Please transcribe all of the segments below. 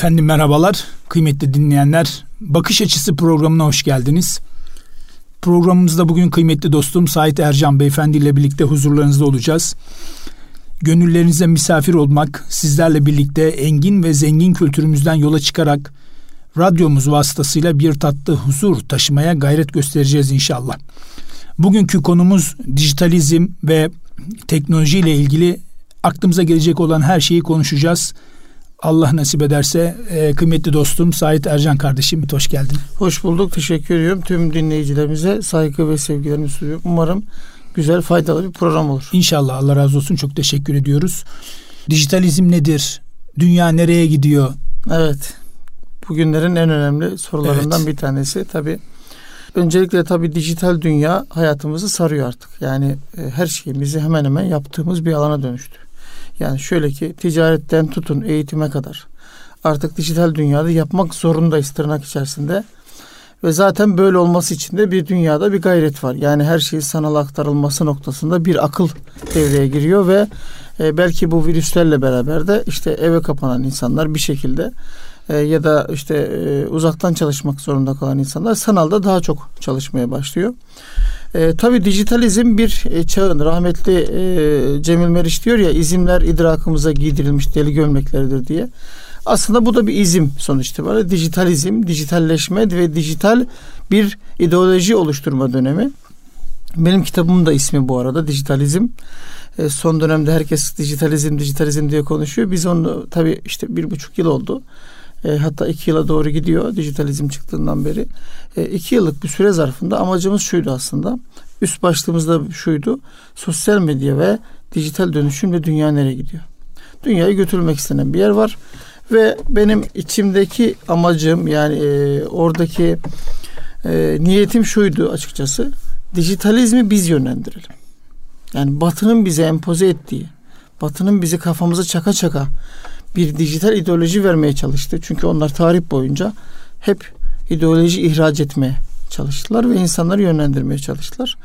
Efendim merhabalar, kıymetli dinleyenler. Bakış Açısı programına hoş geldiniz. Programımızda bugün kıymetli dostum Sait Ercan Beyefendi ile birlikte huzurlarınızda olacağız. Gönüllerinize misafir olmak, sizlerle birlikte engin ve zengin kültürümüzden yola çıkarak radyomuz vasıtasıyla bir tatlı huzur taşımaya gayret göstereceğiz inşallah. Bugünkü konumuz dijitalizm ve teknoloji ile ilgili aklımıza gelecek olan her şeyi konuşacağız. Allah nasip ederse e, kıymetli dostum Sait Ercan kardeşim hoş geldin. Hoş bulduk. Teşekkür ediyorum. Tüm dinleyicilerimize saygı ve sevgilerimi sunuyorum. Umarım güzel, faydalı bir program olur. İnşallah Allah razı olsun. Çok teşekkür ediyoruz. Dijitalizm nedir? Dünya nereye gidiyor? Evet. Bugünlerin en önemli sorularından evet. bir tanesi. Tabii öncelikle tabii dijital dünya hayatımızı sarıyor artık. Yani e, her şeyimizi hemen hemen yaptığımız bir alana dönüştü. Yani şöyle ki ticaretten tutun eğitime kadar artık dijital dünyada yapmak zorundayız tırnak içerisinde. Ve zaten böyle olması için de bir dünyada bir gayret var. Yani her şeyi sanal aktarılması noktasında bir akıl devreye giriyor ve e, belki bu virüslerle beraber de işte eve kapanan insanlar bir şekilde e, ya da işte e, uzaktan çalışmak zorunda kalan insanlar sanalda daha çok çalışmaya başlıyor. E, tabii dijitalizm bir e, çağın rahmetli e, Cemil Meriç diyor ya izimler idrakımıza giydirilmiş deli gömlekleridir diye. Aslında bu da bir izim sonuç itibariyle. Dijitalizm, dijitalleşme ve dijital bir ideoloji oluşturma dönemi. Benim kitabımın da ismi bu arada dijitalizm. E, son dönemde herkes dijitalizm, dijitalizm diye konuşuyor. Biz onu tabii işte bir buçuk yıl oldu. E, hatta iki yıla doğru gidiyor dijitalizm çıktığından beri. E, iki yıllık bir süre zarfında amacımız şuydu aslında. Üst başlığımızda şuydu. Sosyal medya ve dijital dönüşümle dünya nereye gidiyor? Dünyayı götürmek istenen bir yer var. Ve benim içimdeki amacım yani e, oradaki e, niyetim şuydu açıkçası. Dijitalizmi biz yönlendirelim. Yani Batı'nın bize empoze ettiği, Batı'nın bizi kafamıza çaka çaka bir dijital ideoloji vermeye çalıştı. Çünkü onlar tarih boyunca hep ideoloji ihraç etmeye çalıştılar ve insanları yönlendirmeye çalıştılar.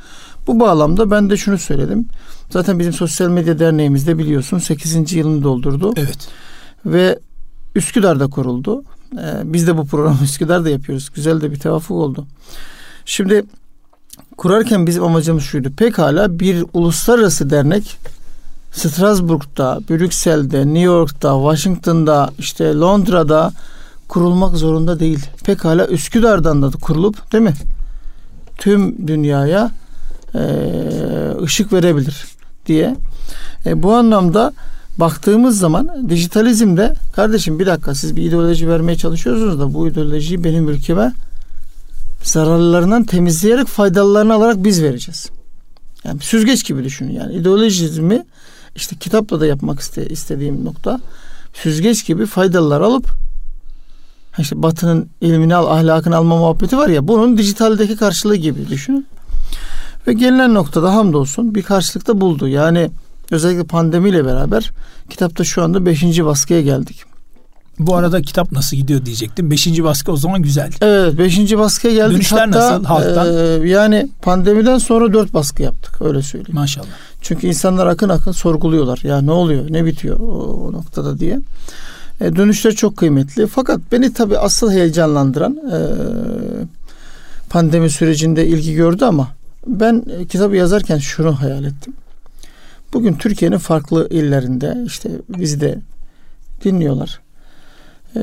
Bu bağlamda ben de şunu söyledim. Zaten bizim sosyal medya derneğimizde biliyorsun 8. yılını doldurdu. Evet. Ve Üsküdar'da kuruldu. Ee, biz de bu programı Üsküdar'da yapıyoruz. Güzel de bir tevafuk oldu. Şimdi kurarken bizim amacımız şuydu. Pekala bir uluslararası dernek Strasbourg'da, Brüksel'de, New York'ta, Washington'da, işte Londra'da kurulmak zorunda değil. Pekala Üsküdar'dan da kurulup değil mi? Tüm dünyaya e, ışık verebilir diye. E, bu anlamda baktığımız zaman dijitalizmde kardeşim bir dakika siz bir ideoloji vermeye çalışıyorsunuz da bu ideolojiyi benim ülkeme zararlarından temizleyerek faydalarını alarak biz vereceğiz. Yani süzgeç gibi düşünün yani ideolojizmi işte kitapla da yapmak iste, istediğim nokta süzgeç gibi faydalılar alıp işte batının ilmini al, ahlakını alma muhabbeti var ya bunun dijitaldeki karşılığı gibi düşünün. Ve gelinen noktada hamdolsun bir karşılıkta buldu. Yani özellikle pandemiyle beraber kitapta şu anda beşinci baskıya geldik. Bu arada kitap nasıl gidiyor diyecektim. Beşinci baskı o zaman güzel. Evet beşinci baskıya geldik. Dönüşler Hatta, nasıl halktan? E, yani pandemiden sonra dört baskı yaptık öyle söyleyeyim. Maşallah. Çünkü insanlar akın akın sorguluyorlar. Ya ne oluyor ne bitiyor o, o noktada diye. E, dönüşler çok kıymetli. Fakat beni tabii asıl heyecanlandıran e, pandemi sürecinde ilgi gördü ama ben e, kitabı yazarken şunu hayal ettim. Bugün Türkiye'nin farklı illerinde işte bizi de dinliyorlar e,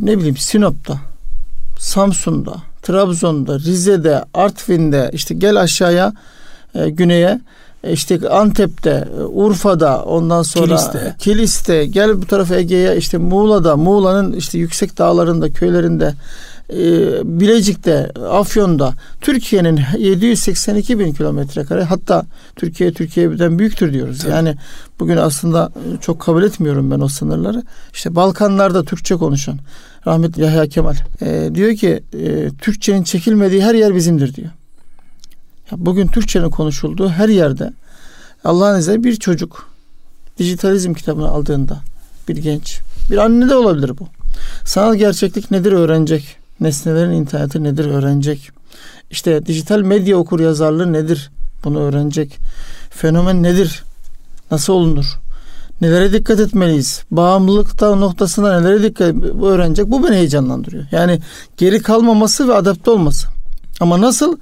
ne bileyim Sinop'ta, Samsun'da, Trabzon'da, Rize'de, Artvin'de işte gel aşağıya e, güneye. E, işte Antep'te, e, Urfa'da, ondan sonra Kilis'te, Kilis'te. Gel bu tarafa Ege'ye işte Muğla'da, Muğla'nın işte yüksek dağlarında, köylerinde Bilecik'te, Afyon'da Türkiye'nin 782 bin kilometre kare hatta Türkiye Türkiye'den büyüktür diyoruz. Tabii. Yani bugün aslında çok kabul etmiyorum ben o sınırları. İşte Balkanlarda Türkçe konuşan rahmetli Yahya Kemal e, diyor ki e, Türkçenin çekilmediği her yer bizimdir diyor. Ya bugün Türkçenin konuşulduğu her yerde Allah'ın izniyle bir çocuk dijitalizm kitabını aldığında bir genç bir anne de olabilir bu. Sanal gerçeklik nedir öğrenecek nesnelerin interneti nedir öğrenecek. İşte dijital medya okur yazarlığı nedir bunu öğrenecek. Fenomen nedir? Nasıl olunur? Nelere dikkat etmeliyiz? Bağımlılıkta noktasında nelere dikkat öğrenecek? Bu beni heyecanlandırıyor. Yani geri kalmaması ve adapte olması. Ama nasıl?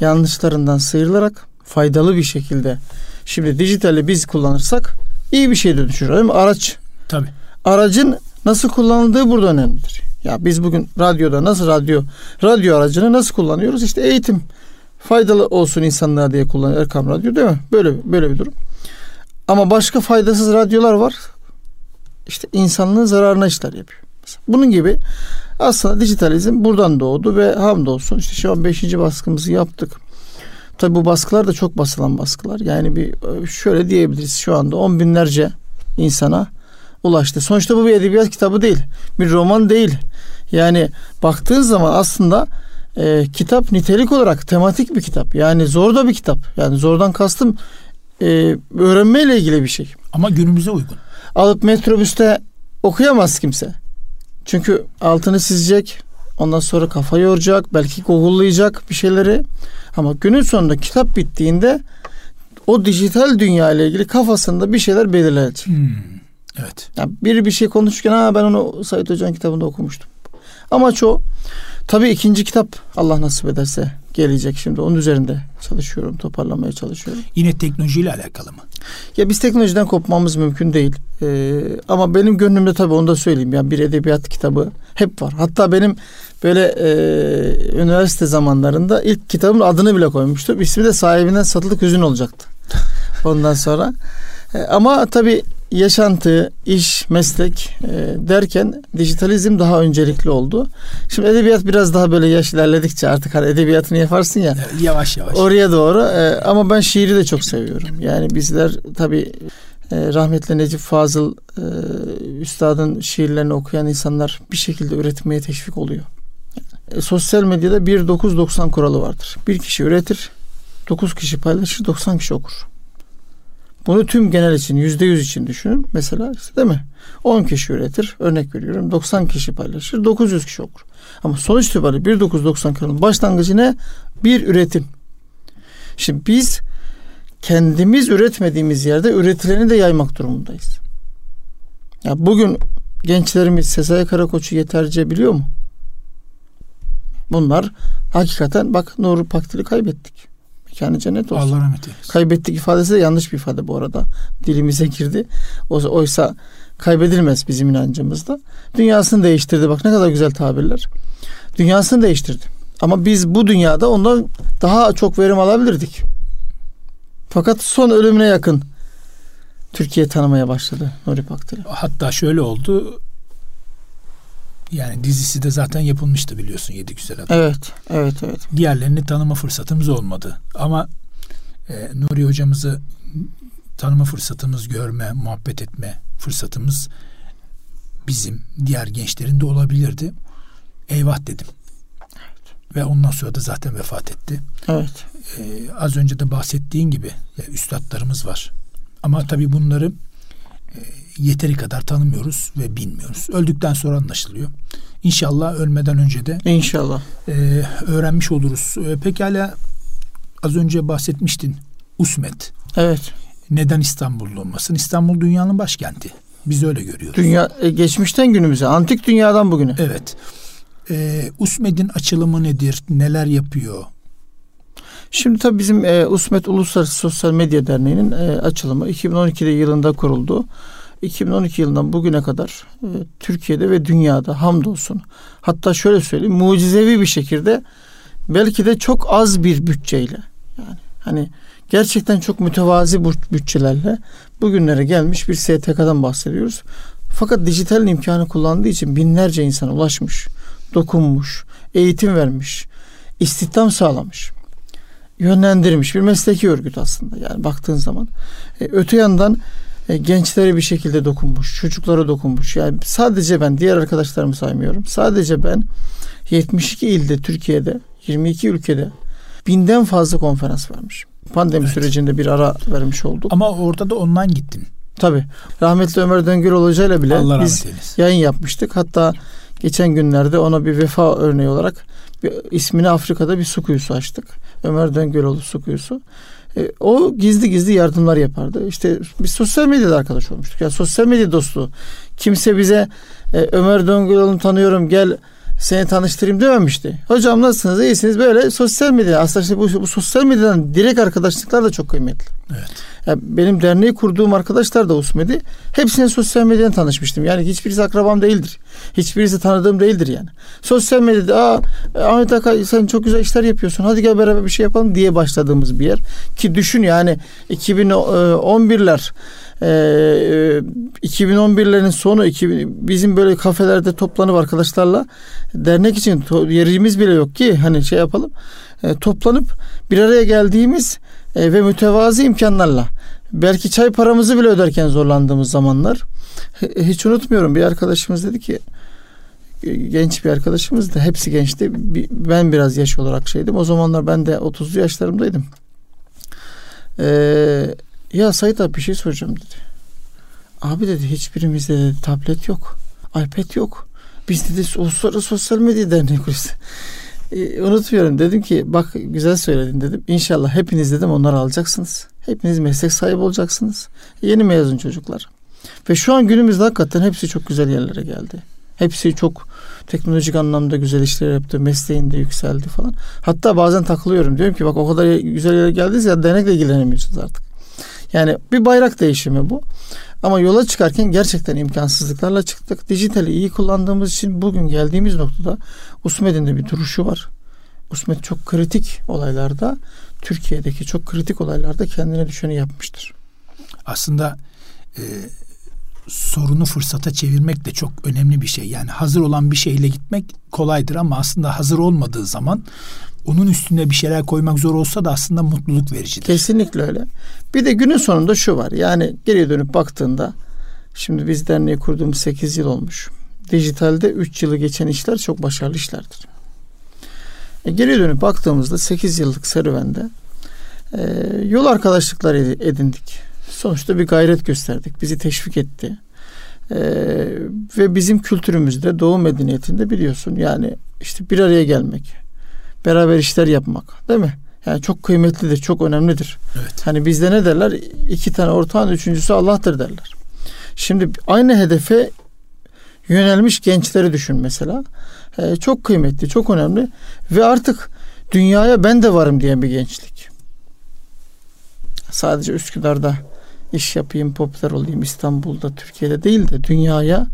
Yanlışlarından sıyrılarak faydalı bir şekilde. Şimdi dijitali biz kullanırsak iyi bir şey dönüşür değil mi? Araç. Tabii. Aracın nasıl kullanıldığı burada önemlidir. Ya biz bugün radyoda nasıl radyo radyo aracını nasıl kullanıyoruz? İşte eğitim faydalı olsun insanlığa diye kullanıyor Erkam Radyo değil mi? Böyle böyle bir durum. Ama başka faydasız radyolar var. İşte insanlığın zararına işler yapıyor. Bunun gibi aslında dijitalizm buradan doğdu ve hamdolsun işte şu an beşinci baskımızı yaptık. Tabi bu baskılar da çok basılan baskılar. Yani bir şöyle diyebiliriz şu anda on binlerce insana ulaştı. Sonuçta bu bir edebiyat kitabı değil. Bir roman değil. Yani baktığın zaman aslında e, kitap nitelik olarak tematik bir kitap. Yani zor da bir kitap. Yani zordan kastım e, öğrenmeyle ilgili bir şey. Ama günümüze uygun. Alıp metrobüste okuyamaz kimse. Çünkü altını çizecek, ondan sonra kafa yoracak, belki google'layacak bir şeyleri. Ama günün sonunda kitap bittiğinde o dijital dünya ile ilgili kafasında bir şeyler belirlenecek. Hmm, evet. Yani biri bir şey konuşurken ha ben onu Said Hoca'nın kitabında okumuştum. Amaç o. Tabii ikinci kitap Allah nasip ederse gelecek şimdi. Onun üzerinde çalışıyorum, toparlamaya çalışıyorum. Yine teknolojiyle alakalı mı? Ya biz teknolojiden kopmamız mümkün değil. Ee, ama benim gönlümde tabii onu da söyleyeyim. Yani bir edebiyat kitabı hep var. Hatta benim böyle e, üniversite zamanlarında ilk kitabımın adını bile koymuştum. İsmi de sahibinden satılık hüzün olacaktı. Ondan sonra. E, ama tabii yaşantı, iş, meslek e, derken dijitalizm daha öncelikli oldu. Şimdi edebiyat biraz daha böyle yaş ilerledikçe artık hani edebiyatını yaparsın ya. yavaş yavaş. Oraya doğru. E, ama ben şiiri de çok seviyorum. Yani bizler tabii e, rahmetli Necip Fazıl e, üstadın şiirlerini okuyan insanlar bir şekilde üretmeye teşvik oluyor. E, sosyal medyada 1-9-90 kuralı vardır. Bir kişi üretir, 9 kişi paylaşır, 90 kişi okur. Bunu tüm genel için yüzde yüz için düşünün. Mesela işte değil mi? 10 kişi üretir. Örnek veriyorum. 90 kişi paylaşır. 900 kişi okur. Ama sonuç itibariyle 1990 kanalın başlangıcı ne? Bir üretim. Şimdi biz kendimiz üretmediğimiz yerde üretileni de yaymak durumundayız. Ya bugün gençlerimiz Sezai Karakoç'u yeterce biliyor mu? Bunlar hakikaten bak Nuri Paktil'i kaybettik. Mekanı cennet olsun. Allah rahmet eylesin. Kaybettik ifadesi de yanlış bir ifade bu arada. Dilimize girdi. Oysa kaybedilmez bizim inancımızda. Dünyasını değiştirdi. Bak ne kadar güzel tabirler. Dünyasını değiştirdi. Ama biz bu dünyada ondan daha çok verim alabilirdik. Fakat son ölümüne yakın Türkiye tanımaya başladı Nuri Pakdil'i. Hatta şöyle oldu. Yani dizisi de zaten yapılmıştı biliyorsun Yedi Güzel Adam. Evet, evet, evet. Diğerlerini tanıma fırsatımız olmadı. Ama e, Nuri hocamızı tanıma fırsatımız, görme, muhabbet etme fırsatımız bizim, diğer gençlerin de olabilirdi. Eyvah dedim. Evet. Ve ondan sonra da zaten vefat etti. Evet. Ee, az önce de bahsettiğin gibi ya, üstadlarımız var. Ama tabii bunları e, yeteri kadar tanımıyoruz ve bilmiyoruz. Öldükten sonra anlaşılıyor. İnşallah ölmeden önce de İnşallah. E, öğrenmiş oluruz. E, pekala az önce bahsetmiştin Usmet. Evet. Neden İstanbul'da olmasın? İstanbul dünyanın başkenti. Biz öyle görüyoruz. Dünya e, geçmişten günümüze, antik dünyadan bugüne. Evet. E, Usmed'in açılımı nedir? Neler yapıyor? Şimdi tabii bizim e, Usmet Uluslararası Sosyal Medya Derneği'nin e, açılımı 2012 yılında kuruldu. 2012 yılından bugüne kadar e, Türkiye'de ve dünyada hamdolsun. Hatta şöyle söyleyeyim mucizevi bir şekilde belki de çok az bir bütçeyle yani hani gerçekten çok mütevazi bütçelerle bugünlere gelmiş bir STK'dan bahsediyoruz. Fakat dijital imkanı kullandığı için binlerce insana ulaşmış, dokunmuş, eğitim vermiş, istihdam sağlamış, yönlendirmiş bir mesleki örgüt aslında. Yani baktığın zaman. E, öte yandan e, gençlere bir şekilde dokunmuş, çocuklara dokunmuş. Yani sadece ben diğer arkadaşlarımı saymıyorum. Sadece ben 72 ilde Türkiye'de 22 ülkede binden fazla konferans vermiş. Pandemi evet. sürecinde bir ara vermiş olduk. Ama orada da online gittin. Tabii. Rahmetli Ömer Döngül Hoca'yla bile Allah biz yayın yapmıştık. Hatta geçen günlerde ona bir vefa örneği olarak bir, ismini Afrika'da bir su kuyusu açtık. Ömer Döngüloğlu su kuyusu. E, o gizli gizli yardımlar yapardı. İşte biz sosyal medyada arkadaş olmuştuk. Yani sosyal medya dostu. Kimse bize e, Ömer Döngüloğlu'nu tanıyorum gel seni tanıştırayım dememişti. Hocam nasılsınız iyisiniz böyle sosyal medya aslında işte bu, bu sosyal medyadan direkt arkadaşlıklar da çok kıymetli. Evet. Yani benim derneği kurduğum arkadaşlar da Usmedi. Hepsine sosyal medyadan tanışmıştım. Yani hiçbirisi akrabam değildir. Hiçbirisi tanıdığım değildir yani. Sosyal medyada Aa, Ahmet Akay sen çok güzel işler yapıyorsun. Hadi gel beraber bir şey yapalım diye başladığımız bir yer. Ki düşün yani 2011'ler 2011'lerin sonu 2000, bizim böyle kafelerde toplanıp arkadaşlarla dernek için to, yerimiz bile yok ki hani şey yapalım e, toplanıp bir araya geldiğimiz e, ve mütevazi imkanlarla belki çay paramızı bile öderken zorlandığımız zamanlar hiç unutmuyorum bir arkadaşımız dedi ki genç bir arkadaşımız da hepsi gençti. Ben biraz yaş olarak şeydim. O zamanlar ben de 30'lu yaşlarımdaydım. Ee, ya Sait abi bir şey soracağım dedi. Abi dedi hiçbirimizde dedi, tablet yok. iPad yok. Biz dedi uluslararası sosyal medya derneği kuruyoruz. E, unutmuyorum dedim ki bak güzel söyledin dedim. İnşallah hepiniz dedim onları alacaksınız. Hepiniz meslek sahibi olacaksınız. Yeni mezun çocuklar. Ve şu an günümüzde hakikaten hepsi çok güzel yerlere geldi. Hepsi çok teknolojik anlamda güzel işler yaptı. Mesleğinde yükseldi falan. Hatta bazen takılıyorum. Diyorum ki bak o kadar güzel yere geldiniz ya dernekle ilgilenemiyorsunuz artık. Yani bir bayrak değişimi bu. Ama yola çıkarken gerçekten imkansızlıklarla çıktık. Dijitali iyi kullandığımız için bugün geldiğimiz noktada Usmed'in de bir duruşu var. Usmed çok kritik olaylarda, Türkiye'deki çok kritik olaylarda kendine düşeni yapmıştır. Aslında e, sorunu fırsata çevirmek de çok önemli bir şey. Yani hazır olan bir şeyle gitmek kolaydır ama aslında hazır olmadığı zaman onun üstüne bir şeyler koymak zor olsa da aslında mutluluk vericidir. Kesinlikle öyle. Bir de günün sonunda şu var. Yani geriye dönüp baktığında şimdi biz derneği kurduğumuz 8 yıl olmuş. Dijitalde 3 yılı geçen işler çok başarılı işlerdir. E, geriye dönüp baktığımızda 8 yıllık serüvende e, yol arkadaşlıklar edindik. Sonuçta bir gayret gösterdik. Bizi teşvik etti. E, ve bizim kültürümüzde doğu medeniyetinde biliyorsun yani işte bir araya gelmek, beraber işler yapmak değil mi? Yani çok kıymetlidir, çok önemlidir. Evet. Hani bizde ne derler? İki tane ortağın üçüncüsü Allah'tır derler. Şimdi aynı hedefe yönelmiş gençleri düşün mesela. Ee, çok kıymetli, çok önemli ve artık dünyaya ben de varım diyen bir gençlik. Sadece Üsküdar'da iş yapayım, popüler olayım İstanbul'da, Türkiye'de değil de dünyaya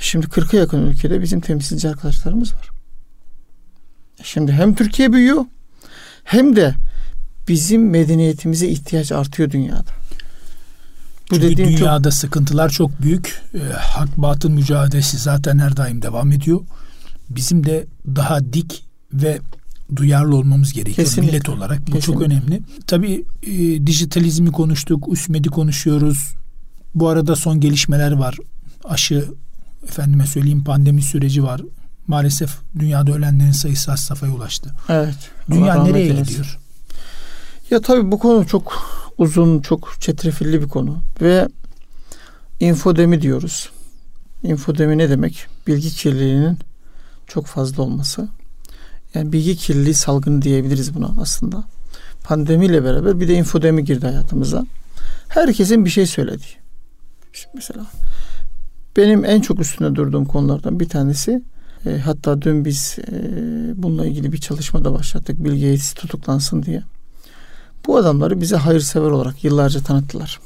şimdi 40'a yakın ülkede bizim temsilci arkadaşlarımız var. Şimdi hem Türkiye büyüyor hem de bizim medeniyetimize ihtiyaç artıyor dünyada. Bu Çünkü dediğim dünyada çok... sıkıntılar çok büyük. E, hak batıl mücadelesi zaten her daim devam ediyor. Bizim de daha dik ve duyarlı olmamız gerekiyor Kesinlikle. millet olarak. Bu Kesinlikle. çok önemli. Tabii e, dijitalizmi konuştuk, USMED'i konuşuyoruz. Bu arada son gelişmeler var. Aşı, efendime söyleyeyim pandemi süreci var maalesef dünyada ölenlerin sayısı az safhaya ulaştı. Evet. Dünya nereye eylesin. gidiyor? Ya tabii bu konu çok uzun, çok çetrefilli bir konu ve infodemi diyoruz. Infodemi ne demek? Bilgi kirliliğinin çok fazla olması. Yani bilgi kirliliği salgını diyebiliriz buna aslında. Pandemiyle beraber bir de infodemi girdi hayatımıza. Herkesin bir şey söylediği. Şimdi mesela benim en çok üstünde durduğum konulardan bir tanesi e, hatta dün biz e, bununla ilgili bir çalışma da başlattık. Bill Gates tutuklansın diye. Bu adamları bize hayırsever olarak yıllarca tanıttılar.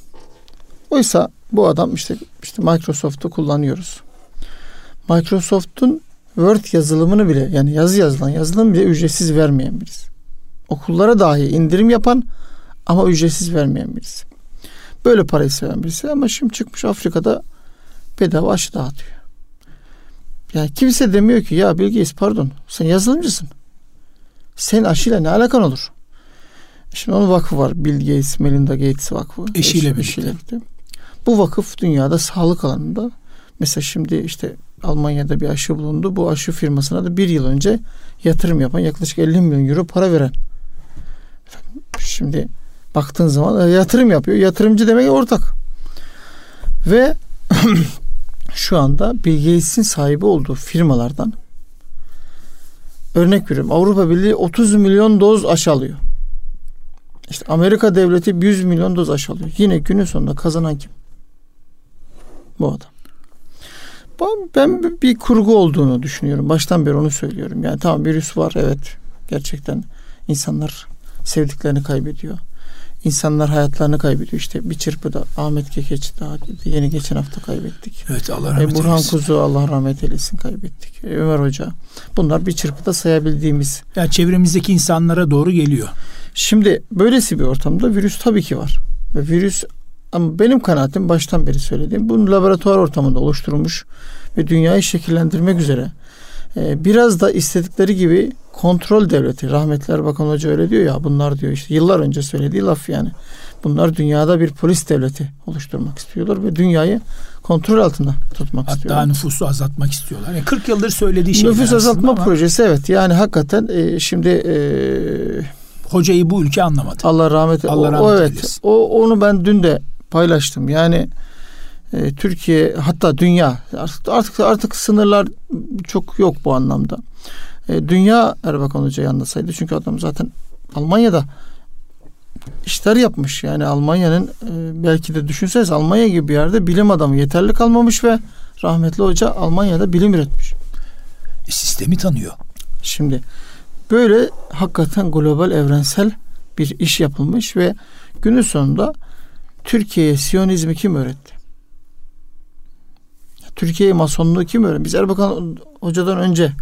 Oysa bu adam işte işte Microsoft'u kullanıyoruz. Microsoft'un Word yazılımını bile yani yazı yazılan yazılım bile ücretsiz vermeyen birisi. Okullara dahi indirim yapan ama ücretsiz vermeyen birisi. Böyle parayı seven birisi ama şimdi çıkmış Afrika'da bedava aşı dağıtıyor. Yani kimse demiyor ki ya Bill Gates pardon sen yazılımcısın. Senin aşıyla ne alakan olur? Şimdi onun vakfı var. Bill Gates, Melinda Gates vakfı. Eşiyle, Eşi, birlikte. birlikte. Bu vakıf dünyada sağlık alanında mesela şimdi işte Almanya'da bir aşı bulundu. Bu aşı firmasına da bir yıl önce yatırım yapan yaklaşık 50 milyon euro para veren. Şimdi baktığın zaman yatırım yapıyor. Yatırımcı demek ortak. Ve şu anda Bill Gates'in sahibi olduğu firmalardan örnek veriyorum Avrupa Birliği 30 milyon doz aşı alıyor. İşte Amerika devleti 100 milyon doz aşı alıyor. Yine günün sonunda kazanan kim? Bu adam. Ben bir kurgu olduğunu düşünüyorum. Baştan beri onu söylüyorum. Yani tamam virüs var evet. Gerçekten insanlar sevdiklerini kaybediyor. İnsanlar hayatlarını kaybediyor. İşte bir çırpıda Ahmet Kekeç daha yeni geçen hafta kaybettik. Evet Allah rahmet eylesin. Burhan Kuzu Allah rahmet eylesin kaybettik. Ömer Hoca. Bunlar bir çırpıda sayabildiğimiz. Yani çevremizdeki insanlara doğru geliyor. Şimdi böylesi bir ortamda virüs tabii ki var. Ve virüs ama benim kanaatim baştan beri söylediğim bunun laboratuvar ortamında oluşturulmuş ve dünyayı şekillendirmek üzere ee, biraz da istedikleri gibi kontrol devleti. Rahmetli Erbakan Hoca öyle diyor ya bunlar diyor işte yıllar önce söylediği laf yani. Bunlar dünyada bir polis devleti oluşturmak istiyorlar ve dünyayı kontrol altında tutmak Hatta istiyorlar. Hatta nüfusu azaltmak istiyorlar. Yani 40 yıldır söylediği şey. Nüfus azaltma ama... projesi evet. Yani hakikaten e, şimdi e, hocayı bu ülke anlamadı. Allah rahmet, Allah rahmet o, o evet. O onu ben dün de paylaştım. Yani e, Türkiye hatta dünya artık artık artık sınırlar çok yok bu anlamda. E, dünya Erbakan Hoca'yı anlasaydı çünkü adam zaten Almanya'da işler yapmış. Yani Almanya'nın e, belki de düşünseniz Almanya gibi bir yerde bilim adamı yeterli kalmamış ve rahmetli hoca Almanya'da bilim üretmiş. E, sistemi tanıyor. Şimdi böyle hakikaten global evrensel bir iş yapılmış ve günün sonunda Türkiye'ye Siyonizmi kim öğretti? Türkiye'ye masonluğu kim öğrendi? Biz Erbakan Hoca'dan önce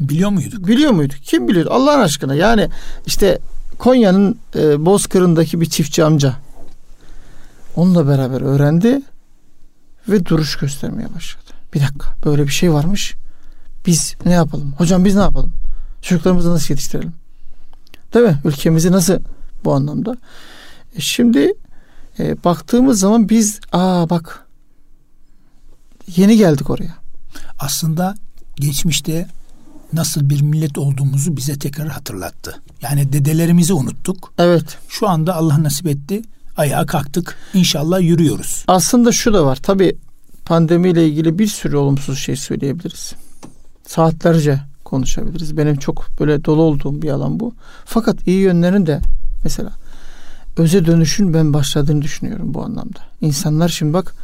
biliyor muyduk? Biliyor muyduk? Kim biliyor? Allah'ın aşkına. Yani işte Konya'nın e, Bozkır'ındaki bir çiftçi amca onunla beraber öğrendi ve duruş göstermeye başladı. Bir dakika böyle bir şey varmış. Biz ne yapalım? Hocam biz ne yapalım? Çocuklarımızı nasıl yetiştirelim? Değil mi? Ülkemizi nasıl bu anlamda? E şimdi e, baktığımız zaman biz aa bak Yeni geldik oraya. Aslında geçmişte nasıl bir millet olduğumuzu bize tekrar hatırlattı. Yani dedelerimizi unuttuk. Evet. Şu anda Allah nasip etti. Ayağa kalktık. İnşallah yürüyoruz. Aslında şu da var. Tabii pandemiyle ilgili bir sürü olumsuz şey söyleyebiliriz. Saatlerce konuşabiliriz. Benim çok böyle dolu olduğum bir alan bu. Fakat iyi yönlerini de mesela öze dönüşün ben başladığını düşünüyorum bu anlamda. İnsanlar şimdi bak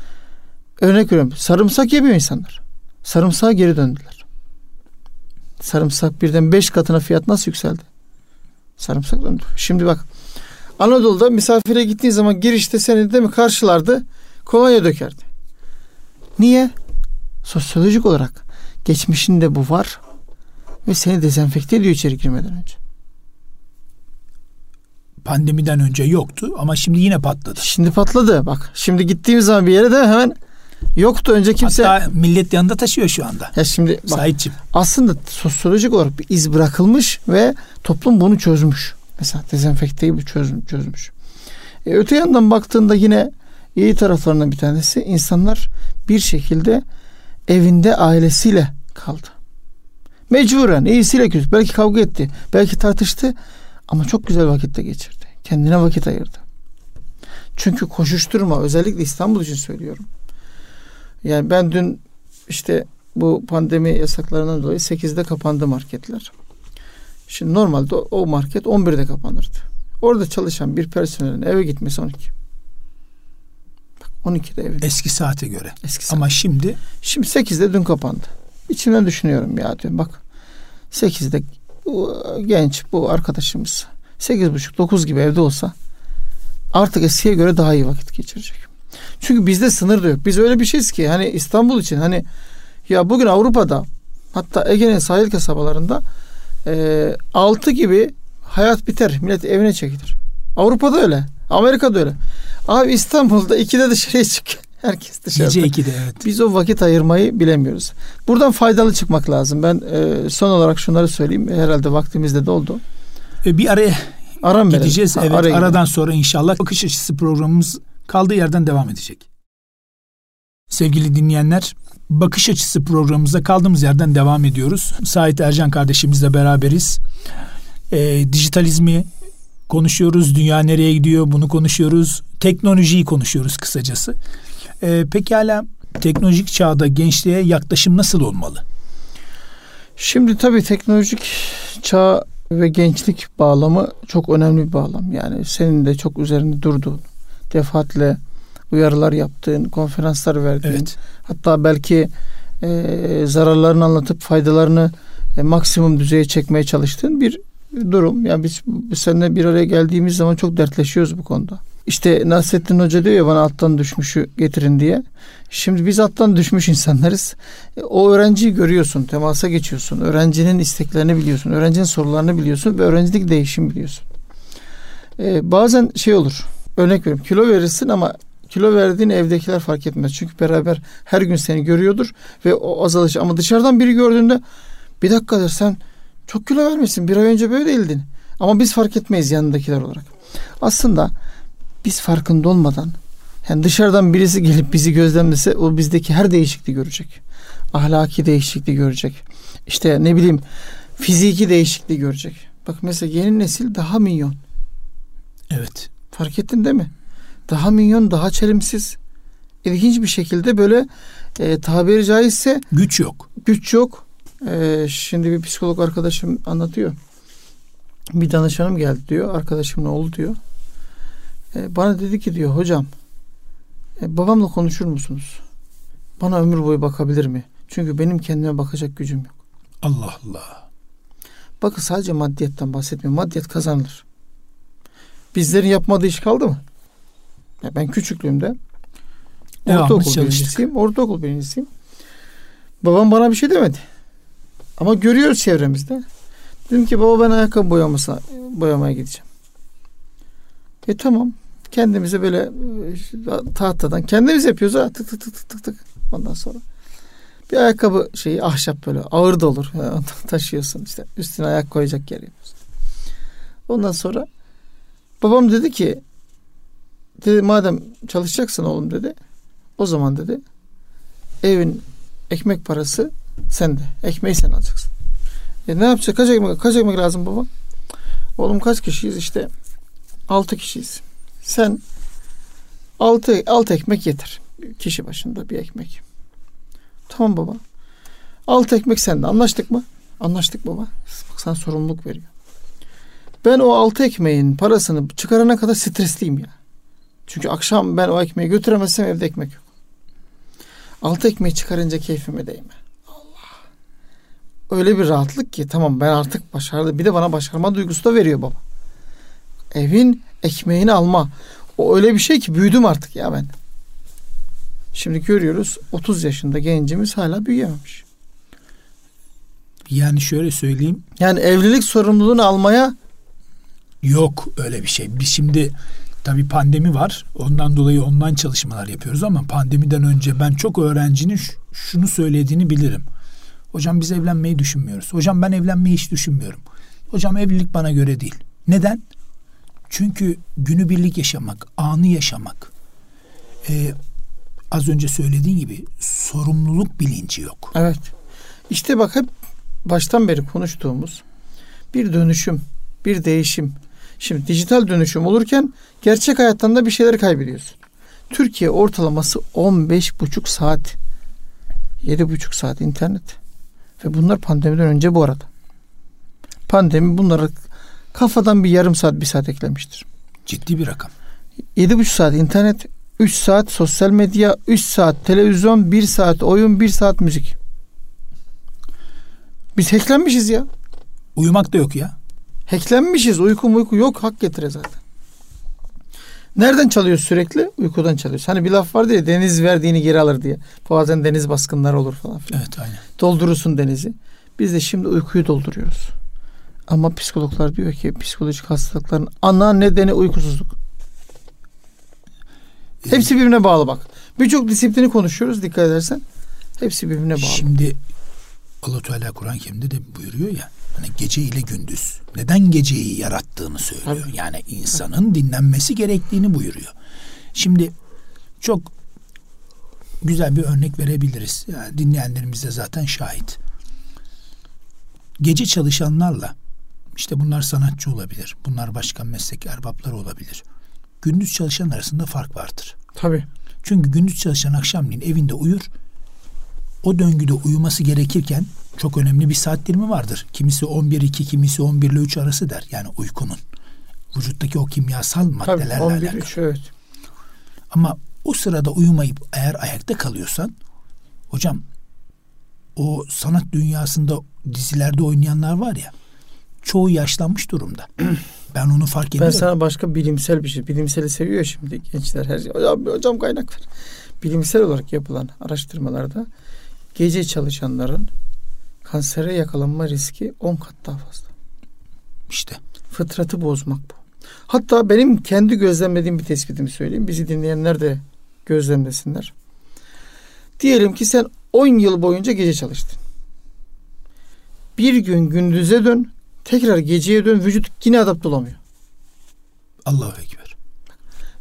Örnek veriyorum. Sarımsak yemiyor insanlar. Sarımsağa geri döndüler. Sarımsak birden beş katına fiyat nasıl yükseldi? Sarımsak döndü. Şimdi bak Anadolu'da misafire gittiğin zaman girişte seni de mi karşılardı? Kolonya dökerdi. Niye? Sosyolojik olarak geçmişinde bu var ve seni dezenfekte ediyor içeri girmeden önce. Pandemiden önce yoktu ama şimdi yine patladı. Şimdi patladı. Bak şimdi gittiğimiz zaman bir yere de hemen Yoktu önce kimse. Hatta millet yanında taşıyor şu anda. Ya şimdi bak, Saitçim. aslında sosyolojik olarak bir iz bırakılmış ve toplum bunu çözmüş. Mesela dezenfekteyi bu çözmüş. çözmüş. E, öte yandan baktığında yine iyi taraflarından bir tanesi insanlar bir şekilde evinde ailesiyle kaldı. Mecburen iyisiyle kötü. Belki kavga etti. Belki tartıştı. Ama çok güzel vakitte geçirdi. Kendine vakit ayırdı. Çünkü koşuşturma özellikle İstanbul için söylüyorum. Yani ben dün işte bu pandemi yasaklarından dolayı 8'de kapandı marketler. Şimdi normalde o market 11'de kapanırdı. Orada çalışan bir personelin eve gitmesi 12. Bak 12'de evde. Eski saate göre. Eski saat. Ama şimdi? Şimdi 8'de dün kapandı. İçimden düşünüyorum ya diyorum bak 8'de bu genç bu arkadaşımız 8.30-9 gibi evde olsa artık eskiye göre daha iyi vakit geçirecek. Çünkü bizde sınır da yok. Biz öyle bir şeyiz ki hani İstanbul için hani ya bugün Avrupa'da hatta Ege'nin sahil kasabalarında e, 6 gibi hayat biter. Millet evine çekilir. Avrupa'da öyle. Amerika'da öyle. Abi İstanbul'da ikide dışarıya çık. Herkes dışarıda. Gece 2'de evet. Biz o vakit ayırmayı bilemiyoruz. Buradan faydalı çıkmak lazım. Ben e, son olarak şunları söyleyeyim. Herhalde vaktimizde de oldu. E, bir araya Aram gideceğiz. Ha, evet. Aradan gidelim. sonra inşallah bakış açısı programımız kaldığı yerden devam edecek. Sevgili dinleyenler, Bakış Açısı programımızda kaldığımız yerden devam ediyoruz. Sait Ercan kardeşimizle beraberiz. E, dijitalizmi konuşuyoruz, dünya nereye gidiyor bunu konuşuyoruz. Teknolojiyi konuşuyoruz kısacası. E, pekala teknolojik çağda gençliğe yaklaşım nasıl olmalı? Şimdi tabii teknolojik çağ ve gençlik bağlamı çok önemli bir bağlam. Yani senin de çok üzerinde durduğun, defaatle uyarılar yaptığın, konferanslar verdiğin, evet. hatta belki e, zararlarını anlatıp faydalarını e, maksimum düzeye çekmeye çalıştığın bir durum. Yani biz, biz seninle bir araya geldiğimiz zaman çok dertleşiyoruz bu konuda. İşte Nasrettin Hoca diyor ya bana alttan düşmüşü getirin diye. Şimdi biz alttan düşmüş insanlarız. E, o öğrenciyi görüyorsun, temasa geçiyorsun. Öğrencinin isteklerini biliyorsun, öğrencinin sorularını biliyorsun ve öğrencilik değişim biliyorsun. Ee, bazen şey olur, örnek veriyorum kilo verirsin ama kilo verdiğin evdekiler fark etmez. Çünkü beraber her gün seni görüyordur ve o azalış. Ama dışarıdan biri gördüğünde bir dakikadır sen çok kilo vermişsin. Bir ay önce böyle değildin. Ama biz fark etmeyiz yanındakiler olarak. Aslında biz farkında olmadan yani dışarıdan birisi gelip bizi gözlemlese o bizdeki her değişikliği görecek. Ahlaki değişikliği görecek. İşte ne bileyim fiziki değişikliği görecek. Bak mesela yeni nesil daha minyon. Evet. Fark ettin değil mi? Daha minyon, daha çelimsiz. İlginç bir şekilde böyle e, tabiri caizse güç yok. Güç yok. E, şimdi bir psikolog arkadaşım anlatıyor. Bir danışanım geldi diyor. Arkadaşım ne oldu diyor. E, bana dedi ki diyor hocam e, babamla konuşur musunuz? Bana ömür boyu bakabilir mi? Çünkü benim kendime bakacak gücüm yok. Allah Allah. Bakın sadece maddiyetten bahsetmiyorum. Maddiyet kazanılır. Bizlerin yapmadığı iş kaldı mı? Ya ben küçüklüğümde ortaokul birincisiyim. Ortaokul birincisiyim. Babam bana bir şey demedi. Ama görüyoruz çevremizde. Dedim ki baba ben ayakkabı boyamasına, boyamaya gideceğim. E tamam. Kendimize böyle e, tahtadan kendimiz yapıyoruz ha tık tık tık tık tık tık. Ondan sonra bir ayakkabı şeyi ahşap böyle ağır da olur. taşıyorsun işte üstüne ayak koyacak yer yapıyorsun. Ondan sonra babam dedi ki dedi madem çalışacaksın oğlum dedi. O zaman dedi evin ekmek parası sende. Ekmeği sen alacaksın. E ne yapacak? Kaç ekmek, kaç ekmek lazım baba? Oğlum kaç kişiyiz? işte altı kişiyiz. Sen altı, altı ekmek yeter. Kişi başında bir ekmek. Tamam baba. Altı ekmek sende. Anlaştık mı? Anlaştık baba. Bak sana sorumluluk veriyor. Ben o altı ekmeğin parasını çıkarana kadar stresliyim ya. Çünkü akşam ben o ekmeği götüremezsem evde ekmek yok. Altı ekmeği çıkarınca keyfime değme. Allah. Öyle bir rahatlık ki tamam ben artık başardım. Bir de bana başarma duygusu da veriyor baba. Evin ekmeğini alma. O öyle bir şey ki büyüdüm artık ya ben. Şimdi görüyoruz 30 yaşında gencimiz hala büyüyememiş. Yani şöyle söyleyeyim. Yani evlilik sorumluluğunu almaya yok öyle bir şey. Biz şimdi tabii pandemi var. Ondan dolayı online çalışmalar yapıyoruz ama pandemiden önce ben çok öğrencinin şunu söylediğini bilirim. Hocam biz evlenmeyi düşünmüyoruz. Hocam ben evlenmeyi hiç düşünmüyorum. Hocam evlilik bana göre değil. Neden? Çünkü günübirlik yaşamak, anı yaşamak, e, az önce söylediğin gibi sorumluluk bilinci yok. Evet. İşte bak hep baştan beri konuştuğumuz bir dönüşüm, bir değişim. Şimdi dijital dönüşüm olurken gerçek hayattan da bir şeyler kaybediyorsun. Türkiye ortalaması 15 buçuk saat. 7 buçuk saat internet. Ve bunlar pandemiden önce bu arada. Pandemi bunları kafadan bir yarım saat bir saat eklemiştir. Ciddi bir rakam. Yedi buçuk saat internet, üç saat sosyal medya, üç saat televizyon, bir saat oyun, bir saat müzik. Biz hacklenmişiz ya. Uyumak da yok ya. Hacklenmişiz. Uyku uyku yok. Hak getire zaten. Nereden çalıyor sürekli? Uykudan çalıyor. Hani bir laf var diye deniz verdiğini geri alır diye. Bazen deniz baskınları olur falan filan. Evet aynen. Doldurursun denizi. Biz de şimdi uykuyu dolduruyoruz. Ama psikologlar diyor ki psikolojik hastalıkların ana nedeni uykusuzluk. Hepsi birbirine bağlı bak. Birçok disiplini konuşuyoruz dikkat edersen. Hepsi birbirine bağlı. Şimdi Allah Teala Kur'an-ı Kerim'de de buyuruyor ya hani gece ile gündüz neden geceyi yarattığını söylüyor. Tabii. Yani insanın dinlenmesi gerektiğini buyuruyor. Şimdi çok güzel bir örnek verebiliriz. Yani dinleyenlerimiz de zaten şahit. Gece çalışanlarla işte bunlar sanatçı olabilir. Bunlar başka meslek erbapları olabilir. Gündüz çalışan arasında fark vardır. Tabii. Çünkü gündüz çalışan akşamleyin evinde uyur. o döngüde uyuması gerekirken çok önemli bir saat dilimi vardır. Kimisi 11-2, kimisi 11 ile 3 arası der. Yani uykunun. Vücuttaki o kimyasal maddelerle Tabii, 11 alakalı. 3 evet. Ama o sırada uyumayıp eğer ayakta kalıyorsan hocam o sanat dünyasında dizilerde oynayanlar var ya çoğu yaşlanmış durumda. ben onu fark Ben ediyorum. sana başka bilimsel bir şey. Bilimseli seviyor şimdi gençler her şey. Hocam, hocam kaynak ver. Bilimsel olarak yapılan araştırmalarda gece çalışanların kansere yakalanma riski 10 kat daha fazla. İşte Fıtratı bozmak bu. Hatta benim kendi gözlemlediğim bir tespitimi söyleyeyim. Bizi dinleyenler de gözlemlesinler. Diyelim ki sen 10 yıl boyunca gece çalıştın. Bir gün gündüze dön, tekrar geceye dön, vücut yine adapte olamıyor. Allahu Ekber.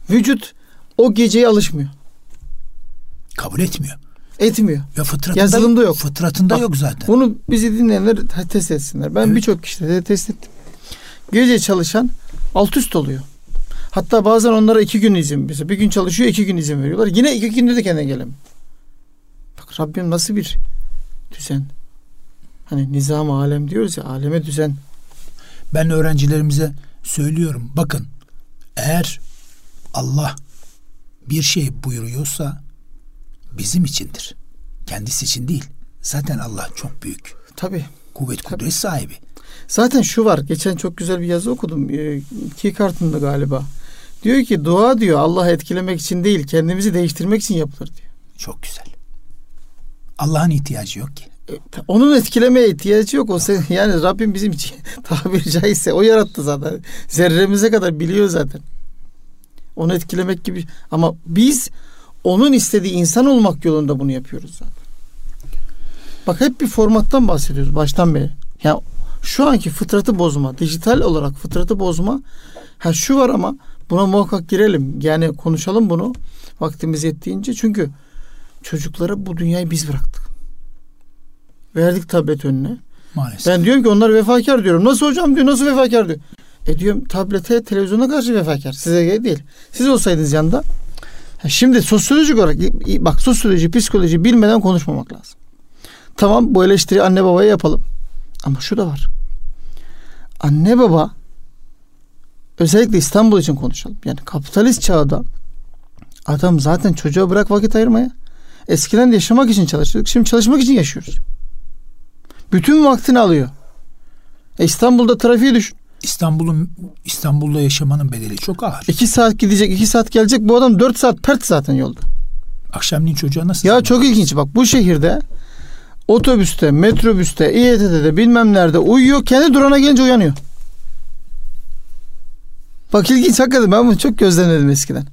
Vücut o geceye alışmıyor. Kabul etmiyor. Etmiyor. Ya fıtratında Yazılımda yok. Fıtratında Bak, yok zaten. Bunu bizi dinleyenler te- test etsinler. Ben Evet. birçok kişide de test ettim. Gece çalışan alt üst oluyor. Hatta bazen onlara iki gün izin mesela bir gün çalışıyor iki gün izin veriyorlar. Yine iki günde de kendine gelemiyor. Bak Rabbim nasıl bir düzen. Hani nizam alem diyoruz ya aleme düzen. Ben öğrencilerimize söylüyorum. Bakın eğer Allah bir şey buyuruyorsa bizim içindir. Kendisi için değil. Zaten Allah çok büyük. Tabii. Kuvvet kudret sahibi. Zaten şu var. Geçen çok güzel bir yazı okudum. Ee, Keykart'ında galiba. Diyor ki dua diyor Allah'ı etkilemek için değil kendimizi değiştirmek için yapılır diyor. Çok güzel. Allah'ın ihtiyacı yok ki. Onun etkilemeye ihtiyacı yok. O se- yani Rabbim bizim için tabiri caizse o yarattı zaten. Zerremize kadar biliyor zaten. Onu etkilemek gibi ama biz onun istediği insan olmak yolunda bunu yapıyoruz zaten. Bak hep bir formattan bahsediyoruz baştan beri. Yani şu anki fıtratı bozma, dijital olarak fıtratı bozma. Ha şu var ama buna muhakkak girelim. Yani konuşalım bunu vaktimiz yettiğince. Çünkü çocuklara bu dünyayı biz bıraktık. Verdik tablet önüne. Maalesef. Ben diyorum ki onlar vefakar diyorum. Nasıl hocam diyor nasıl vefakar diyor. E diyorum tablete televizyona karşı vefakar. Size göre değil. Siz olsaydınız yanında. Şimdi sosyolojik olarak bak sosyoloji psikoloji bilmeden konuşmamak lazım. Tamam bu eleştiri anne babaya yapalım. Ama şu da var. Anne baba özellikle İstanbul için konuşalım. Yani kapitalist çağda adam zaten çocuğa bırak vakit ayırmaya. Eskiden de yaşamak için çalışıyorduk. Şimdi çalışmak için yaşıyoruz. Bütün vaktini alıyor. E İstanbul'da trafiği düşün. İstanbul'un İstanbul'da yaşamanın bedeli çok ağır. İki saat gidecek, iki saat gelecek. Bu adam dört saat pert zaten yolda. Akşamleyin çocuğa nasıl? Ya çok ilginç bak bu şehirde otobüste, metrobüste, İETT'de de bilmem nerede uyuyor. Kendi durana gelince uyanıyor. Bak ilginç hakikaten ben bunu çok gözlemledim eskiden.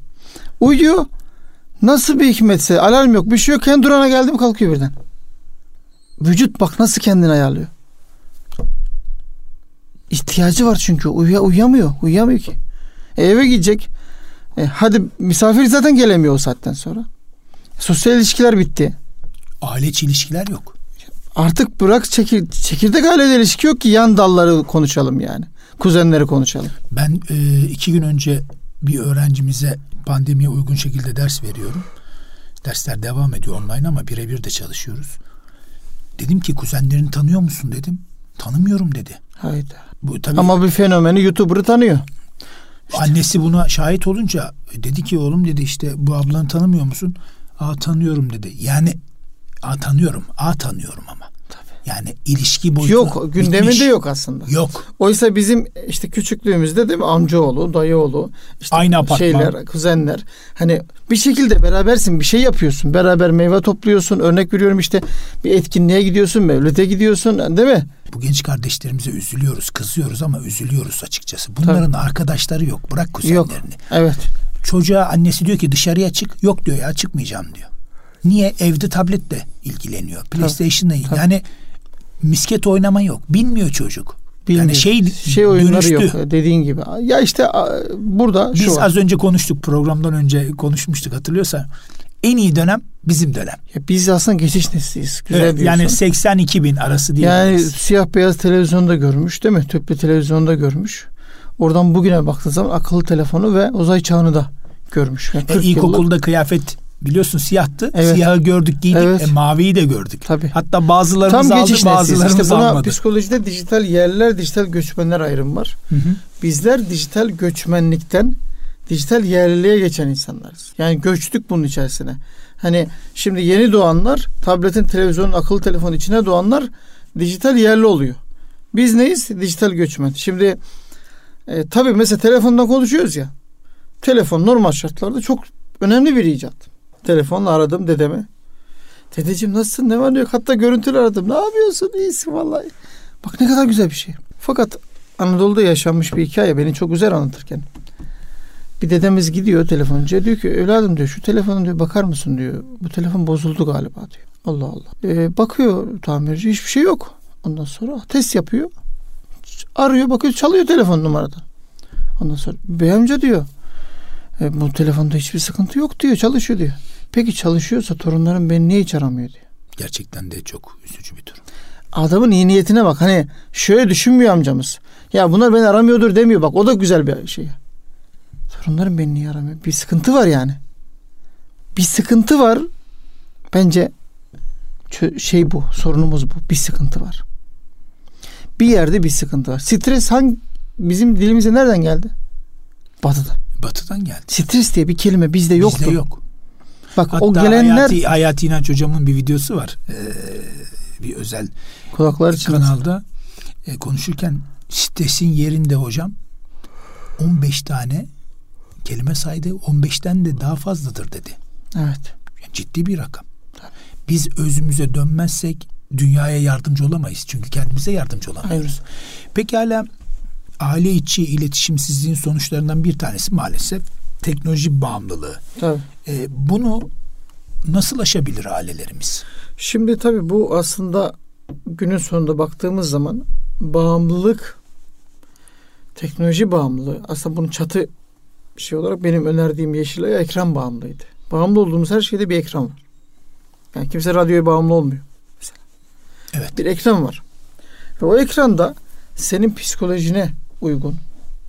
Uyuyor. Nasıl bir hikmetse alarm yok bir şey yok. Kendi durana geldi mi kalkıyor birden. Vücut bak nasıl kendini ayarlıyor. İhtiyacı var çünkü uyuya, uyuyamıyor. Uyuyamıyor ki. E, eve gidecek. E, hadi misafir zaten gelemiyor o saatten sonra. Sosyal ilişkiler bitti. Aile içi ilişkiler yok. Artık bırak çekir, çekirdek ailede ilişki yok ki yan dalları konuşalım yani. Kuzenleri konuşalım. Ben e, iki gün önce bir öğrencimize pandemiye uygun şekilde ders veriyorum. Dersler devam ediyor online ama birebir de çalışıyoruz. Dedim ki kuzenlerini tanıyor musun dedim. Tanımıyorum dedi. Hayda. Bu tabii Ama bir fenomeni YouTuber'ı tanıyor. annesi buna şahit olunca e, dedi ki oğlum dedi işte bu ablanı tanımıyor musun? Aa tanıyorum dedi. Yani aa tanıyorum. Aa tanıyorum ama. Yani ilişki boyutu Yok gündeminde bitmiş. yok aslında. Yok. Oysa bizim işte küçüklüğümüzde değil mi amcaoğlu, dayıoğlu, işte Aynı apartman. şeyler, kuzenler. Hani bir şekilde berabersin, bir şey yapıyorsun. Beraber meyve topluyorsun. Örnek veriyorum işte bir etkinliğe gidiyorsun, mevlüte gidiyorsun, değil mi? Bu genç kardeşlerimize üzülüyoruz, kızıyoruz ama üzülüyoruz açıkçası. Bunların arkadaşları yok. Bırak kuzenlerini. Yok. Evet. Çocuğa annesi diyor ki dışarıya çık. Yok diyor ya çıkmayacağım diyor. Niye? Evde tabletle ilgileniyor. PlayStation'la Tabii. yani misket oynama yok. Bilmiyor çocuk. Bilmiyorum. Yani şey, şey oyunları dönüştü. yok dediğin gibi. Ya işte burada Biz şu var. az önce konuştuk programdan önce konuşmuştuk hatırlıyorsan. En iyi dönem bizim dönem. Ya biz aslında geçiş nesliyiz. Güzel Evet, diyorsun. yani 80 bin arası diye. Yani siyah beyaz televizyonda görmüş değil mi? Tüplü televizyonda görmüş. Oradan bugüne baktığı zaman akıllı telefonu ve uzay çağını da görmüş. Yani E, 40 yıllık- ilkokulda kıyafet biliyorsun siyahtı. Evet. Siyahı gördük giydik. Evet. E, maviyi de gördük. Tabii. Hatta bazılarımız Tam aldı bazılarımız işte buna almadı. Psikolojide dijital yerler, dijital göçmenler ayrım var. Hı hı. Bizler dijital göçmenlikten dijital yerliliğe geçen insanlarız. Yani göçtük bunun içerisine. Hani şimdi yeni doğanlar tabletin, televizyonun, akıllı telefonun içine doğanlar dijital yerli oluyor. Biz neyiz? Dijital göçmen. Şimdi e, tabii mesela telefondan konuşuyoruz ya. Telefon normal şartlarda çok önemli bir icat. Telefonla aradım dedemi. Dedeciğim nasılsın ne var diyor. Hatta görüntülü aradım. Ne yapıyorsun? İyisin vallahi. Bak ne kadar güzel bir şey. Fakat Anadolu'da yaşanmış bir hikaye beni çok güzel anlatırken. Bir dedemiz gidiyor telefoncuya diyor ki evladım diyor şu telefonu diyor bakar mısın diyor. Bu telefon bozuldu galiba diyor. Allah Allah. Ee, bakıyor tamirci hiçbir şey yok. Ondan sonra test yapıyor. Arıyor bakıyor çalıyor telefon numaradan. Ondan sonra bey amca diyor. E, bu telefonda hiçbir sıkıntı yok diyor çalışıyor diyor. Peki çalışıyorsa torunlarım beni niye hiç aramıyor diyor. Gerçekten de çok üzücü bir durum. Adamın iyi niyetine bak. Hani şöyle düşünmüyor amcamız. Ya bunlar beni aramıyordur demiyor. Bak o da güzel bir şey. Torunlarım beni niye aramıyor? Bir sıkıntı var yani. Bir sıkıntı var. Bence şey bu. Sorunumuz bu. Bir sıkıntı var. Bir yerde bir sıkıntı var. Stres hangi bizim dilimize nereden geldi? Batı'dan. Batı'dan geldi. Stres diye bir kelime bizde yoktu. Bizde yok. Bak Hatta o gelenler Hayati, Hayati İnanç hocamın bir videosu var. Ee, bir özel Kulaklar kanalda e, konuşurken stresin yerinde hocam 15 tane kelime saydı. 15'ten de daha fazladır dedi. Evet. Yani ciddi bir rakam. Biz özümüze dönmezsek dünyaya yardımcı olamayız. Çünkü kendimize yardımcı olamıyoruz. Peki hala aile içi iletişimsizliğin sonuçlarından bir tanesi maalesef teknoloji bağımlılığı. Tabii. E, bunu nasıl aşabilir ailelerimiz? Şimdi tabii bu aslında günün sonunda baktığımız zaman bağımlılık teknoloji bağımlılığı aslında bunun çatı şey olarak benim önerdiğim Yeşilay'a ekran bağımlıydı. Bağımlı olduğumuz her şeyde bir ekran var. Yani kimse radyoya bağımlı olmuyor. Mesela. Evet. Bir ekran var. Ve o ekranda senin psikolojine uygun,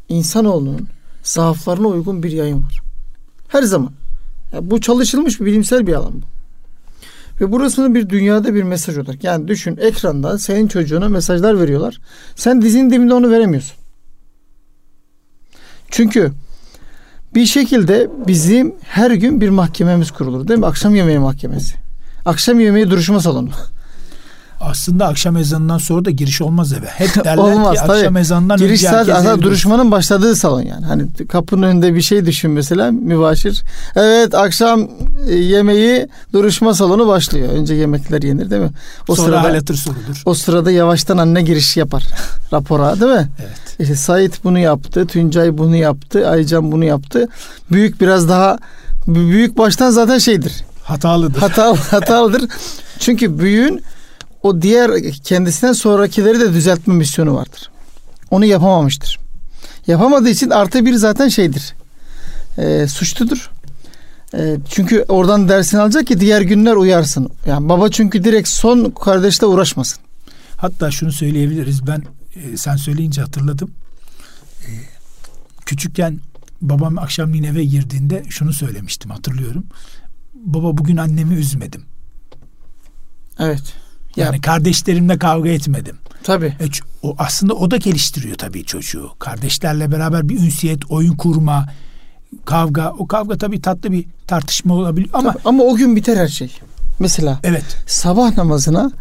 insanoğlunun zaaflarına uygun bir yayın var. Her zaman. Yani bu çalışılmış bir bilimsel bir alan bu. Ve burasını bir dünyada bir mesaj olarak. Yani düşün ekranda senin çocuğuna mesajlar veriyorlar. Sen dizinin dibinde onu veremiyorsun. Çünkü bir şekilde bizim her gün bir mahkememiz kurulur değil mi? Akşam yemeği mahkemesi. Akşam yemeği duruşma salonu. Aslında akşam ezanından sonra da giriş olmaz eve. Hep derler olmaz, ki tabii. akşam ezanından giriş önce saat aslında duruşmanın başladığı salon yani. Hani kapının önünde bir şey düşün mesela mübaşir. Evet akşam e, yemeği duruşma salonu başlıyor. Önce yemekler yenir değil mi? O sonra sırada, halatır sorulur. O sırada yavaştan anne giriş yapar rapora değil mi? Evet. İşte Sait bunu yaptı, Tuncay bunu yaptı, Aycan bunu yaptı. Büyük biraz daha büyük baştan zaten şeydir. Hatalıdır. Hatalı, hatalıdır. Çünkü büyüğün o diğer kendisinden sonrakileri de düzeltme misyonu vardır. Onu yapamamıştır. Yapamadığı için artı bir zaten şeydir. E, suçludur. E, çünkü oradan dersini alacak ki diğer günler uyarsın. Yani baba çünkü direkt son kardeşle uğraşmasın. Hatta şunu söyleyebiliriz. Ben e, sen söyleyince hatırladım. E, küçükken babam akşamleyin eve girdiğinde şunu söylemiştim hatırlıyorum. Baba bugün annemi üzmedim. Evet. Yani ya. kardeşlerimle kavga etmedim. Tabii. E, o aslında o da geliştiriyor tabii çocuğu. Kardeşlerle beraber bir ünsiyet, oyun kurma, kavga. O kavga tabii tatlı bir tartışma olabilir ama tabii, ama o gün biter her şey. Mesela evet. sabah namazına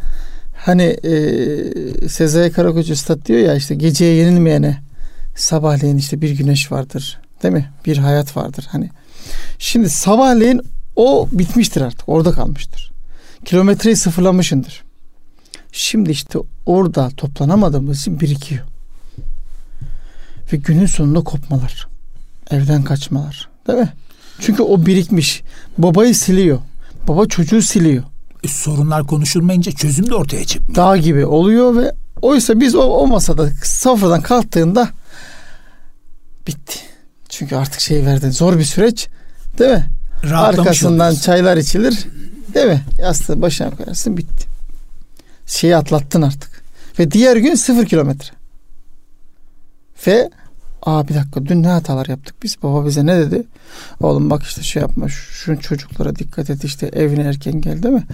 hani e, Sezai Karakoç Üstad diyor ya işte geceye yenilmeyene sabahleyin işte bir güneş vardır. Değil mi? Bir hayat vardır hani. Şimdi sabahleyin o bitmiştir artık. Orada kalmıştır. Kilometreyi sıfırlamışındır. Şimdi işte orada toplanamadığımız için birikiyor. Ve günün sonunda kopmalar. Evden kaçmalar. Değil mi? Çünkü o birikmiş. Babayı siliyor. Baba çocuğu siliyor. E, sorunlar konuşulmayınca çözüm de ortaya çıkmıyor. Dağ gibi oluyor ve oysa biz o, o masada sofradan kalktığında bitti. Çünkü artık şey verdin. Zor bir süreç. Değil mi? Arkasından oluyorsun. çaylar içilir. Değil mi? Yastığı başına koyarsın bitti şeyi atlattın artık. Ve diğer gün sıfır kilometre. Ve Aa bir dakika dün ne hatalar yaptık biz? Baba bize ne dedi? Oğlum bak işte şey yapma şu çocuklara dikkat et işte evine erken gel değil mi?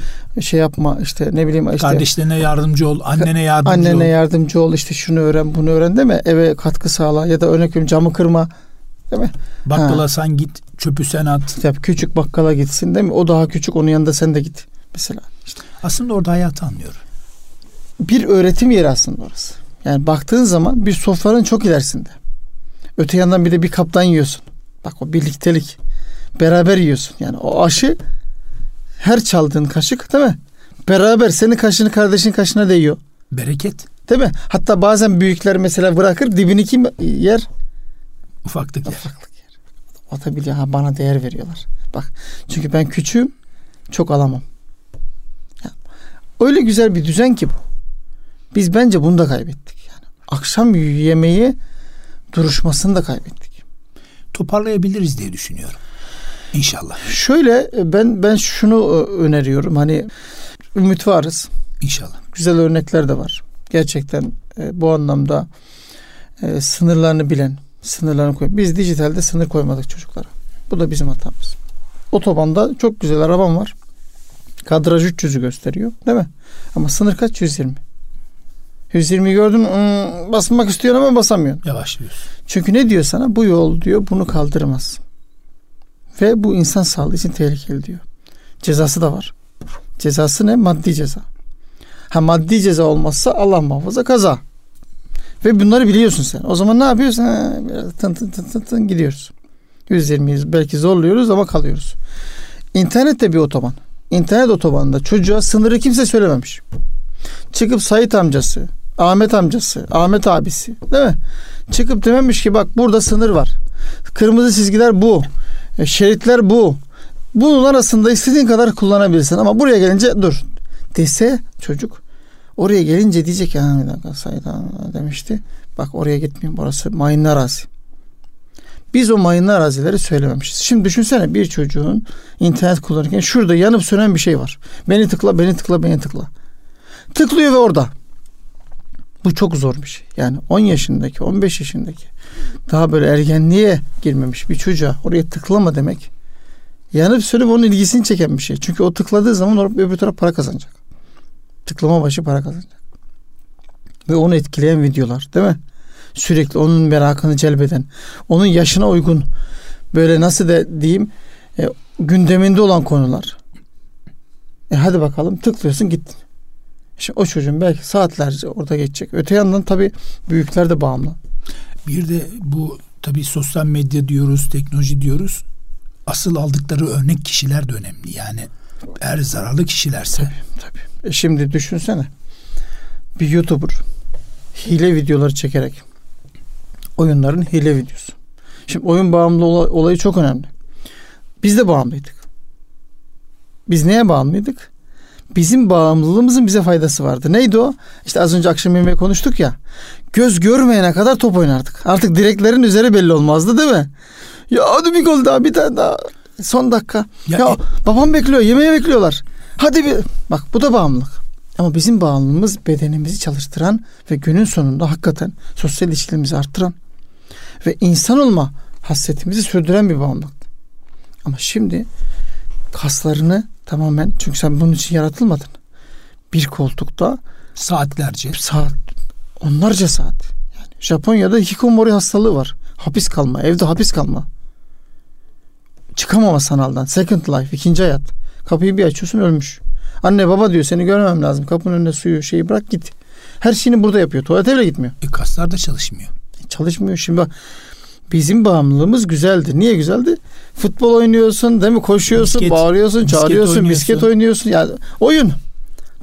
Şey yapma işte ne bileyim işte. Kardeşlerine yardımcı ol, annene yardımcı annene ol. Annene yardımcı ol işte şunu öğren bunu öğren değil mi? Eve katkı sağla ya da örnek veriyorum camı kırma değil mi? Bakkala ha. sen git çöpü sen at. Yap, küçük bakkala gitsin değil mi? O daha küçük onun yanında sen de git mesela. İşte. Aslında orada hayatı anlıyorum. Bir öğretim yeri aslında orası. Yani baktığın zaman bir sofranın çok ilerisinde. Öte yandan bir de bir kaptan yiyorsun. Bak o birliktelik. Beraber yiyorsun. Yani o aşı her çaldığın kaşık değil mi? Beraber senin kaşını kardeşin kaşına değiyor. Bereket. Değil mi? Hatta bazen büyükler mesela bırakır dibini kim yer? Ufaklık yer. Ufaklık yer. O da biliyor ha bana değer veriyorlar. Bak çünkü ben küçüğüm çok alamam. Öyle güzel bir düzen ki bu. Biz bence bunu da kaybettik. Yani akşam yemeği duruşmasını da kaybettik. Toparlayabiliriz diye düşünüyorum. İnşallah. Şöyle ben ben şunu öneriyorum. Hani ümit varız. İnşallah. Güzel örnekler de var. Gerçekten e, bu anlamda e, sınırlarını bilen, sınırlarını koy. Biz dijitalde sınır koymadık çocuklara. Bu da bizim hatamız. Otobanda çok güzel arabam var. Kadraj 300'ü gösteriyor değil mi? Ama sınır kaç? 120. 120 gördün ım, basmak istiyorsun ama basamıyorsun. Yavaşlıyorsun. Çünkü ne diyor sana? Bu yol diyor bunu kaldırmaz. Ve bu insan sağlığı için tehlikeli diyor. Cezası da var. Cezası ne? Maddi ceza. Ha maddi ceza olmazsa Allah muhafaza kaza. Ve bunları biliyorsun sen. O zaman ne yapıyorsun? Ha, biraz tın tın tın tın, tın gidiyoruz. 120'yiz belki zorluyoruz ama kalıyoruz. İnternet de bir otoban. İnternet otobanında çocuğa sınırı kimse söylememiş. Çıkıp Sait amcası, Ahmet amcası, Ahmet abisi değil mi? Çıkıp dememiş ki bak burada sınır var. Kırmızı çizgiler bu. E, şeritler bu. Bunun arasında istediğin kadar kullanabilirsin ama buraya gelince dur dese çocuk oraya gelince diyecek ya bir dakika Sait demişti. Bak oraya gitmeyeyim burası mayınlı arazi. Biz o mayınlı arazileri söylememişiz. Şimdi düşünsene bir çocuğun internet kullanırken şurada yanıp sönen bir şey var. Beni tıkla, beni tıkla, beni tıkla. Tıklıyor ve orada. Bu çok zor bir şey. Yani 10 yaşındaki, 15 yaşındaki daha böyle ergenliğe girmemiş bir çocuğa oraya tıklama demek yanıp sönüp onun ilgisini çeken bir şey. Çünkü o tıkladığı zaman öbür taraf para kazanacak. Tıklama başı para kazanacak. Ve onu etkileyen videolar değil mi? Sürekli onun merakını celbeden, onun yaşına uygun böyle nasıl de diyeyim e, gündeminde olan konular. E hadi bakalım tıklıyorsun gittin. Şimdi o çocuğun belki saatlerce orada geçecek. Öte yandan tabii büyükler de bağımlı. Bir de bu tabii sosyal medya diyoruz, teknoloji diyoruz. Asıl aldıkları örnek kişiler de önemli. Yani eğer zararlı kişilerse. Tabii, tabii. E şimdi düşünsene. Bir YouTuber hile videoları çekerek oyunların hile videosu. Şimdi oyun bağımlı olayı çok önemli. Biz de bağımlıydık. Biz neye bağımlıydık? Bizim bağımlılığımızın bize faydası vardı. Neydi o? İşte az önce akşam yemeği konuştuk ya. Göz görmeyene kadar top oynardık. Artık direklerin üzeri belli olmazdı değil mi? Ya hadi bir gol daha bir tane daha. Son dakika. Ya, ya e... babam bekliyor yemeğe bekliyorlar. Hadi bir. Bak bu da bağımlılık. Ama bizim bağımlılığımız bedenimizi çalıştıran ve günün sonunda hakikaten sosyal ilişkilerimizi arttıran ve insan olma hasretimizi sürdüren bir bağımlılık. Ama şimdi kaslarını Tamamen çünkü sen bunun için yaratılmadın. Bir koltukta saatlerce saat onlarca saat. Yani Japonya'da hikikomori hastalığı var. Hapis kalma, evde hapis kalma. Çıkamama sanaldan. Second life, ikinci hayat. Kapıyı bir açıyorsun ölmüş. Anne baba diyor seni görmem lazım. Kapının önüne suyu şeyi bırak git. Her şeyini burada yapıyor. Tuvalete bile gitmiyor. E kaslar da çalışmıyor. E, çalışmıyor. Şimdi bak bizim bağımlılığımız güzeldi. Niye güzeldi? Futbol oynuyorsun, değil mi? Koşuyorsun, misket, bağırıyorsun, misket çağırıyorsun, oynuyorsun. misket oynuyorsun. Yani oyun.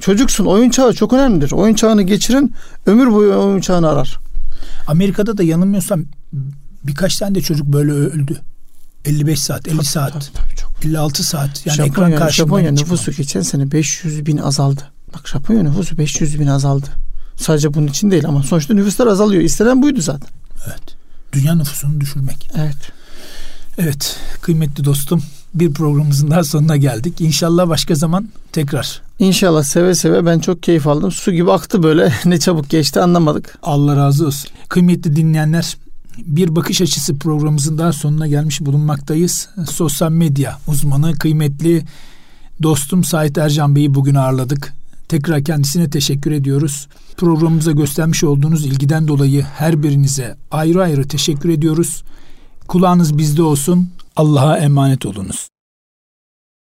Çocuksun. Oyun çağı çok önemlidir. Oyun çağını geçirin, ömür boyu oyun çağını arar. Amerika'da da yanılmıyorsam birkaç tane de çocuk böyle öldü. 55 saat, 50 tabii, saat, tabii, tabii, çok. 56 saat. Yani Japonya, ekran karşısında Japonya nüfusu geçen sene 500 bin azaldı. Bak Japonya nüfusu 500 bin azaldı. Sadece bunun için değil ama sonuçta nüfuslar azalıyor. İstenen buydu zaten. Evet. Dünya nüfusunu düşürmek. Evet. Evet kıymetli dostum bir programımızın daha sonuna geldik. İnşallah başka zaman tekrar. İnşallah seve seve ben çok keyif aldım. Su gibi aktı böyle ne çabuk geçti anlamadık. Allah razı olsun. Kıymetli dinleyenler Bir bakış açısı programımızın daha sonuna gelmiş bulunmaktayız. Sosyal medya uzmanı kıymetli dostum Sait Ercan Bey'i bugün ağırladık. Tekrar kendisine teşekkür ediyoruz. Programımıza göstermiş olduğunuz ilgiden dolayı her birinize ayrı ayrı teşekkür ediyoruz. Kulağınız bizde olsun. Allah'a emanet olunuz.